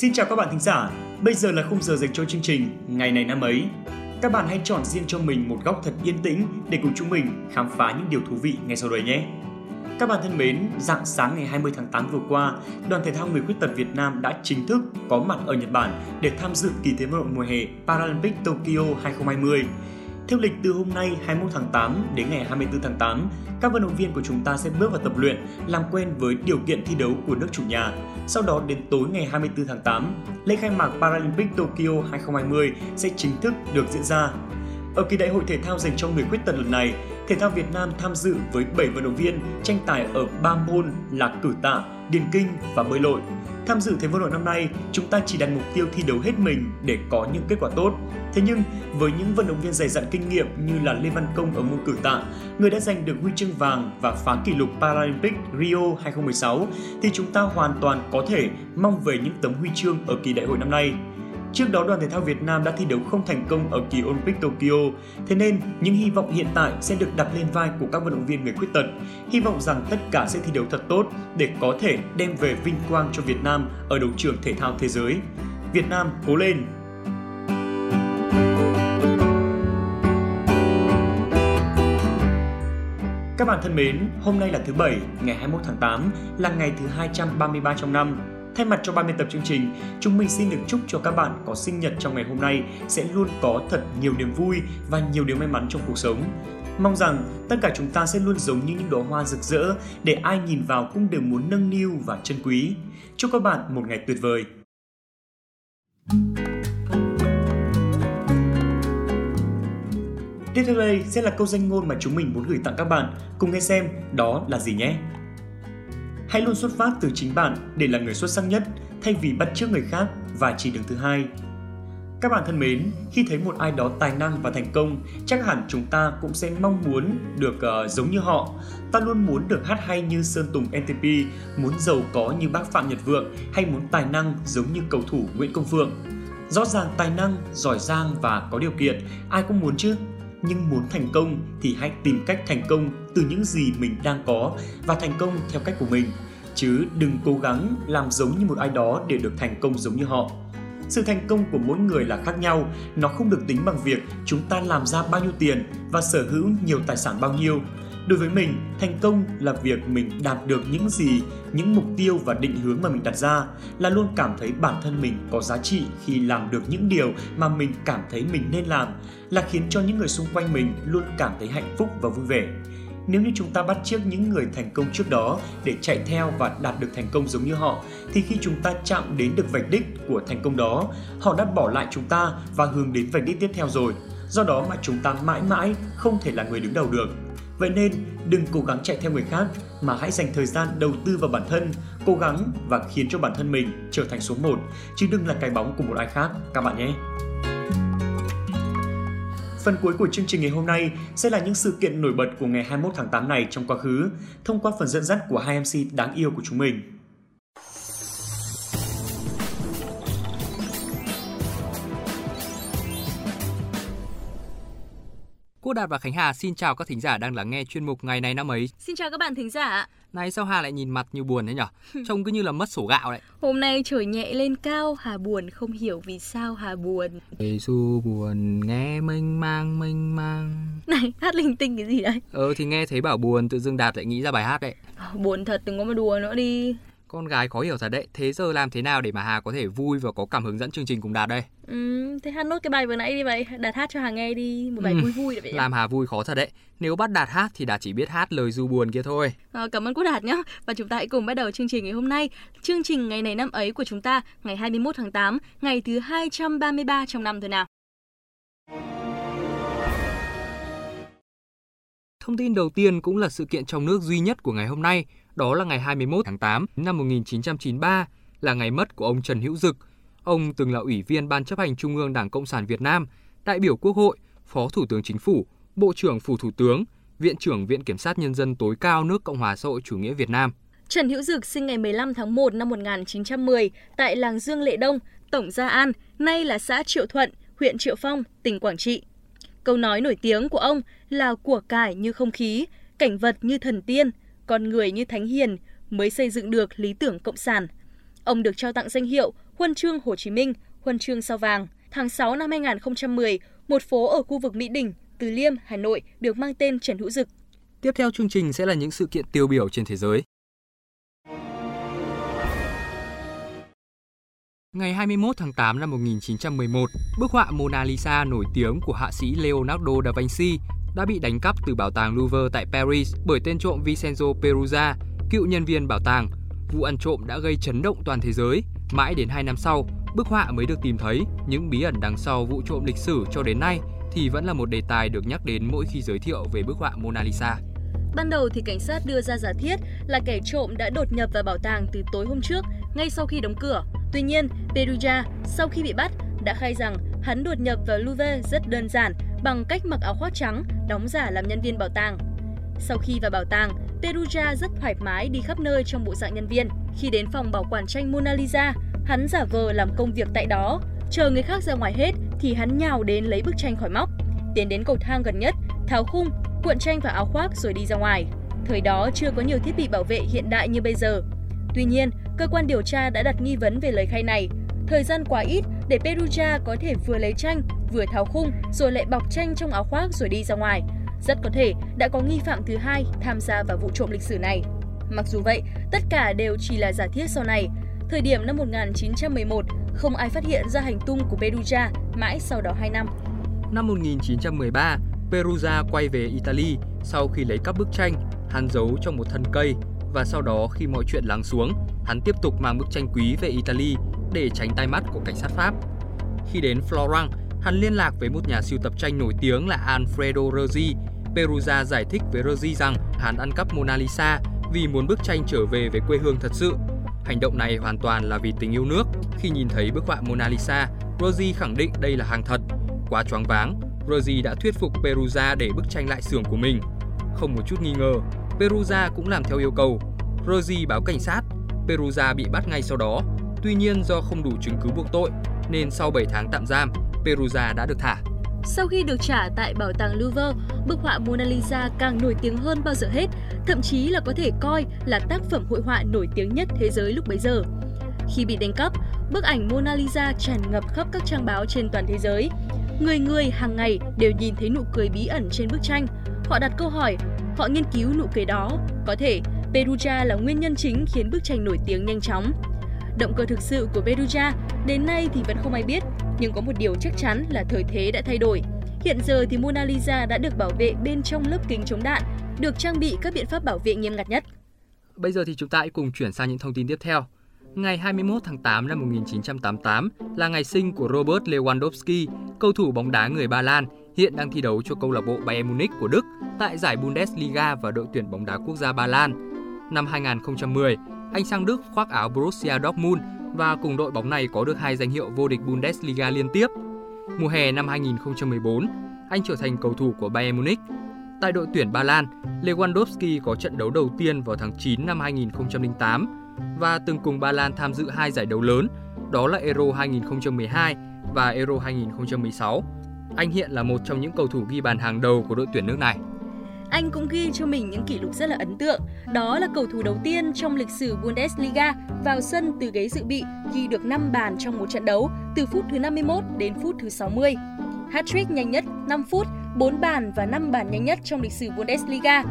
Xin chào các bạn thính giả, bây giờ là khung giờ dành cho chương trình Ngày này năm ấy. Các bạn hãy chọn riêng cho mình một góc thật yên tĩnh để cùng chúng mình khám phá những điều thú vị ngay sau đây nhé. Các bạn thân mến, dạng sáng ngày 20 tháng 8 vừa qua, Đoàn thể thao người khuyết tật Việt Nam đã chính thức có mặt ở Nhật Bản để tham dự kỳ Thế vận mùa hè Paralympic Tokyo 2020. Theo lịch từ hôm nay 21 tháng 8 đến ngày 24 tháng 8, các vận động viên của chúng ta sẽ bước vào tập luyện, làm quen với điều kiện thi đấu của nước chủ nhà. Sau đó đến tối ngày 24 tháng 8, lễ khai mạc Paralympic Tokyo 2020 sẽ chính thức được diễn ra. Ở kỳ đại hội thể thao dành cho người khuyết tật lần này, thể thao Việt Nam tham dự với 7 vận động viên tranh tài ở 3 môn là cử tạ, điền kinh và bơi lội. Tham dự Thế vận hội năm nay, chúng ta chỉ đặt mục tiêu thi đấu hết mình để có những kết quả tốt. Thế nhưng, với những vận động viên dày dặn kinh nghiệm như là Lê Văn Công ở môn cử tạ, người đã giành được huy chương vàng và phá kỷ lục Paralympic Rio 2016, thì chúng ta hoàn toàn có thể mong về những tấm huy chương ở kỳ đại hội năm nay. Trước đó đoàn thể thao Việt Nam đã thi đấu không thành công ở kỳ Olympic Tokyo, thế nên những hy vọng hiện tại sẽ được đặt lên vai của các vận động viên người khuyết tật. Hy vọng rằng tất cả sẽ thi đấu thật tốt để có thể đem về vinh quang cho Việt Nam ở đấu trường thể thao thế giới. Việt Nam cố lên! Các bạn thân mến, hôm nay là thứ Bảy, ngày 21 tháng 8, là ngày thứ 233 trong năm. Thay mặt cho 30 tập chương trình, chúng mình xin được chúc cho các bạn có sinh nhật trong ngày hôm nay sẽ luôn có thật nhiều niềm vui và nhiều điều may mắn trong cuộc sống. Mong rằng tất cả chúng ta sẽ luôn giống như những đóa hoa rực rỡ để ai nhìn vào cũng đều muốn nâng niu và trân quý. Chúc các bạn một ngày tuyệt vời. Tiếp theo đây sẽ là câu danh ngôn mà chúng mình muốn gửi tặng các bạn. Cùng nghe xem đó là gì nhé. Hãy luôn xuất phát từ chính bạn để là người xuất sắc nhất thay vì bắt chước người khác và chỉ đứng thứ hai. Các bạn thân mến, khi thấy một ai đó tài năng và thành công, chắc hẳn chúng ta cũng sẽ mong muốn được uh, giống như họ. Ta luôn muốn được hát hay như Sơn Tùng NTP, muốn giàu có như bác Phạm Nhật Vượng hay muốn tài năng giống như cầu thủ Nguyễn Công Phượng. Rõ ràng tài năng, giỏi giang và có điều kiện, ai cũng muốn chứ. Nhưng muốn thành công thì hãy tìm cách thành công từ những gì mình đang có và thành công theo cách của mình. Chứ đừng cố gắng làm giống như một ai đó để được thành công giống như họ. Sự thành công của mỗi người là khác nhau, nó không được tính bằng việc chúng ta làm ra bao nhiêu tiền và sở hữu nhiều tài sản bao nhiêu. Đối với mình, thành công là việc mình đạt được những gì, những mục tiêu và định hướng mà mình đặt ra, là luôn cảm thấy bản thân mình có giá trị khi làm được những điều mà mình cảm thấy mình nên làm, là khiến cho những người xung quanh mình luôn cảm thấy hạnh phúc và vui vẻ. Nếu như chúng ta bắt chước những người thành công trước đó để chạy theo và đạt được thành công giống như họ, thì khi chúng ta chạm đến được vạch đích của thành công đó, họ đã bỏ lại chúng ta và hướng đến vạch đích tiếp theo rồi. Do đó mà chúng ta mãi mãi không thể là người đứng đầu được. Vậy nên đừng cố gắng chạy theo người khác mà hãy dành thời gian đầu tư vào bản thân, cố gắng và khiến cho bản thân mình trở thành số 1 chứ đừng là cái bóng của một ai khác các bạn nhé. Phần cuối của chương trình ngày hôm nay sẽ là những sự kiện nổi bật của ngày 21 tháng 8 này trong quá khứ, thông qua phần dẫn dắt của hai MC đáng yêu của chúng mình. Quốc Đạt và Khánh Hà xin chào các thính giả đang lắng nghe chuyên mục ngày này năm ấy. Xin chào các bạn thính giả. Này sao Hà lại nhìn mặt như buồn thế nhở? Trông cứ như là mất sổ gạo đấy. Hôm nay trời nhẹ lên cao, Hà buồn không hiểu vì sao Hà buồn. Giê xu buồn nghe mênh mang mênh mang. Này, hát linh tinh cái gì đấy? Ờ thì nghe thấy bảo buồn tự dưng Đạt lại nghĩ ra bài hát đấy. Buồn thật đừng có mà đùa nữa đi. Con gái khó hiểu thật đấy. Thế giờ làm thế nào để mà Hà có thể vui và có cảm hứng dẫn chương trình cùng Đạt đây? Ừ, thế hát nốt cái bài vừa nãy đi vậy. Đạt hát cho Hà nghe đi. Một bài Ừ, vui vui đấy vậy. Làm Hà vui khó thật đấy. Nếu bắt Đạt hát thì Đạt chỉ biết hát lời du buồn kia thôi. À, cảm ơn Quốc Đạt nhé. Và chúng ta hãy cùng bắt đầu chương trình ngày hôm nay. Chương trình ngày này năm ấy của chúng ta, ngày 21 tháng 8, ngày thứ 233 trong năm thôi nào. Thông tin đầu tiên cũng là sự kiện trong nước duy nhất của ngày hôm nay, đó là ngày 21 tháng 8 năm 1993, là ngày mất của ông Trần Hữu Dực. Ông từng là ủy viên Ban chấp hành Trung ương Đảng Cộng sản Việt Nam, đại biểu Quốc hội, Phó Thủ tướng Chính phủ, Bộ trưởng Phủ Thủ tướng, Viện trưởng Viện Kiểm sát Nhân dân tối cao nước Cộng hòa xã hội chủ nghĩa Việt Nam. Trần Hữu Dực sinh ngày 15 tháng 1 năm 1910 tại làng Dương Lệ Đông, Tổng Gia An, nay là xã Triệu Thuận, huyện Triệu Phong, tỉnh Quảng Trị. Câu nói nổi tiếng của ông là của cải như không khí, cảnh vật như thần tiên, con người như thánh hiền mới xây dựng được lý tưởng cộng sản. Ông được trao tặng danh hiệu Huân chương Hồ Chí Minh, Huân chương Sao vàng. Tháng 6 năm 2010, một phố ở khu vực Mỹ Đình, Từ Liêm, Hà Nội được mang tên Trần Hữu Dực. Tiếp theo chương trình sẽ là những sự kiện tiêu biểu trên thế giới. Ngày 21 tháng 8 năm 1911, bức họa Mona Lisa nổi tiếng của họa sĩ Leonardo da Vinci đã bị đánh cắp từ bảo tàng Louvre tại Paris bởi tên trộm Vincenzo Perugia, cựu nhân viên bảo tàng. Vụ ăn trộm đã gây chấn động toàn thế giới. Mãi đến 2 năm sau, bức họa mới được tìm thấy. Những bí ẩn đằng sau vụ trộm lịch sử cho đến nay thì vẫn là một đề tài được nhắc đến mỗi khi giới thiệu về bức họa Mona Lisa. Ban đầu thì cảnh sát đưa ra giả thiết là kẻ trộm đã đột nhập vào bảo tàng từ tối hôm trước, ngay sau khi đóng cửa. Tuy nhiên, Perugia sau khi bị bắt đã khai rằng hắn đột nhập vào Louvre rất đơn giản bằng cách mặc áo khoác trắng, đóng giả làm nhân viên bảo tàng. Sau khi vào bảo tàng, Perugia rất thoải mái đi khắp nơi trong bộ dạng nhân viên. Khi đến phòng bảo quản tranh Mona Lisa, hắn giả vờ làm công việc tại đó, chờ người khác ra ngoài hết thì hắn nhào đến lấy bức tranh khỏi móc, tiến đến cầu thang gần nhất, tháo khung, cuộn tranh vào áo khoác rồi đi ra ngoài. Thời đó chưa có nhiều thiết bị bảo vệ hiện đại như bây giờ. Tuy nhiên, cơ quan điều tra đã đặt nghi vấn về lời khai này. Thời gian quá ít để Perugia có thể vừa lấy tranh, vừa tháo khung, rồi lại bọc tranh trong áo khoác rồi đi ra ngoài. Rất có thể đã có nghi phạm thứ hai tham gia vào vụ trộm lịch sử này. Mặc dù vậy, tất cả đều chỉ là giả thiết sau này. Thời điểm năm 1911, không ai phát hiện ra hành tung của Perugia mãi sau đó 2 năm. Năm 1913, Perugia quay về Italy sau khi lấy các bức tranh, hắn giấu trong một thân cây và sau đó khi mọi chuyện lắng xuống, hắn tiếp tục mang bức tranh quý về Italy để tránh tai mắt của cảnh sát Pháp. Khi đến Florence, hắn liên lạc với một nhà sưu tập tranh nổi tiếng là Alfredo Rossi. Perugia giải thích với Rossi rằng hắn ăn cắp Mona Lisa vì muốn bức tranh trở về với quê hương thật sự. Hành động này hoàn toàn là vì tình yêu nước. Khi nhìn thấy bức họa Mona Lisa, Rossi khẳng định đây là hàng thật. Quá choáng váng, Rossi đã thuyết phục Perugia để bức tranh lại xưởng của mình. Không một chút nghi ngờ, Perugia cũng làm theo yêu cầu. Rossi báo cảnh sát, Perugia bị bắt ngay sau đó. Tuy nhiên do không đủ chứng cứ buộc tội, nên sau 7 tháng tạm giam, Perugia đã được thả. Sau khi được trả tại bảo tàng Louvre, bức họa Mona Lisa càng nổi tiếng hơn bao giờ hết, thậm chí là có thể coi là tác phẩm hội họa nổi tiếng nhất thế giới lúc bấy giờ. Khi bị đánh cắp, bức ảnh Mona Lisa tràn ngập khắp các trang báo trên toàn thế giới. Người người hàng ngày đều nhìn thấy nụ cười bí ẩn trên bức tranh. Họ đặt câu hỏi, họ nghiên cứu nụ cười đó. Có thể Perugia là nguyên nhân chính khiến bức tranh nổi tiếng nhanh chóng. Động cơ thực sự của Perugia đến nay thì vẫn không ai biết, nhưng có một điều chắc chắn là thời thế đã thay đổi. Hiện giờ thì Mona Lisa đã được bảo vệ bên trong lớp kính chống đạn, được trang bị các biện pháp bảo vệ nghiêm ngặt nhất. Bây giờ thì chúng ta hãy cùng chuyển sang những thông tin tiếp theo. Ngày 21 tháng 8 năm 1988 là ngày sinh của Robert Lewandowski, cầu thủ bóng đá người Ba Lan, hiện đang thi đấu cho câu lạc bộ Bayern Munich của Đức tại giải Bundesliga và đội tuyển bóng đá quốc gia Ba Lan. Năm 2010, anh sang Đức khoác áo Borussia Dortmund và cùng đội bóng này có được hai danh hiệu vô địch Bundesliga liên tiếp. Mùa hè năm 2014, anh trở thành cầu thủ của Bayern Munich. Tại đội tuyển Ba Lan, Lewandowski có trận đấu đầu tiên vào tháng 9 năm 2008 và từng cùng Ba Lan tham dự hai giải đấu lớn, đó là Euro 2012 và Euro 2016. Anh hiện là một trong những cầu thủ ghi bàn hàng đầu của đội tuyển nước này. Anh cũng ghi cho mình những kỷ lục rất là ấn tượng. Đó là cầu thủ đầu tiên trong lịch sử Bundesliga vào sân từ ghế dự bị ghi được 5 bàn trong một trận đấu từ phút thứ 51 đến phút thứ 60. Hat-trick nhanh nhất 5 phút, 4 bàn và 5 bàn nhanh nhất trong lịch sử Bundesliga.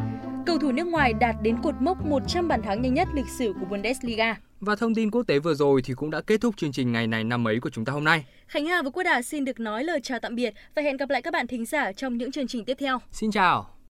Cầu thủ nước ngoài đạt đến cột mốc 100 bàn thắng nhanh nhất lịch sử của Bundesliga. Và thông tin quốc tế vừa rồi thì cũng đã kết thúc chương trình ngày này năm ấy của chúng ta hôm nay. Khánh Hà và Quốc Đạt xin được nói lời chào tạm biệt và hẹn gặp lại các bạn thính giả trong những chương trình tiếp theo. Xin chào!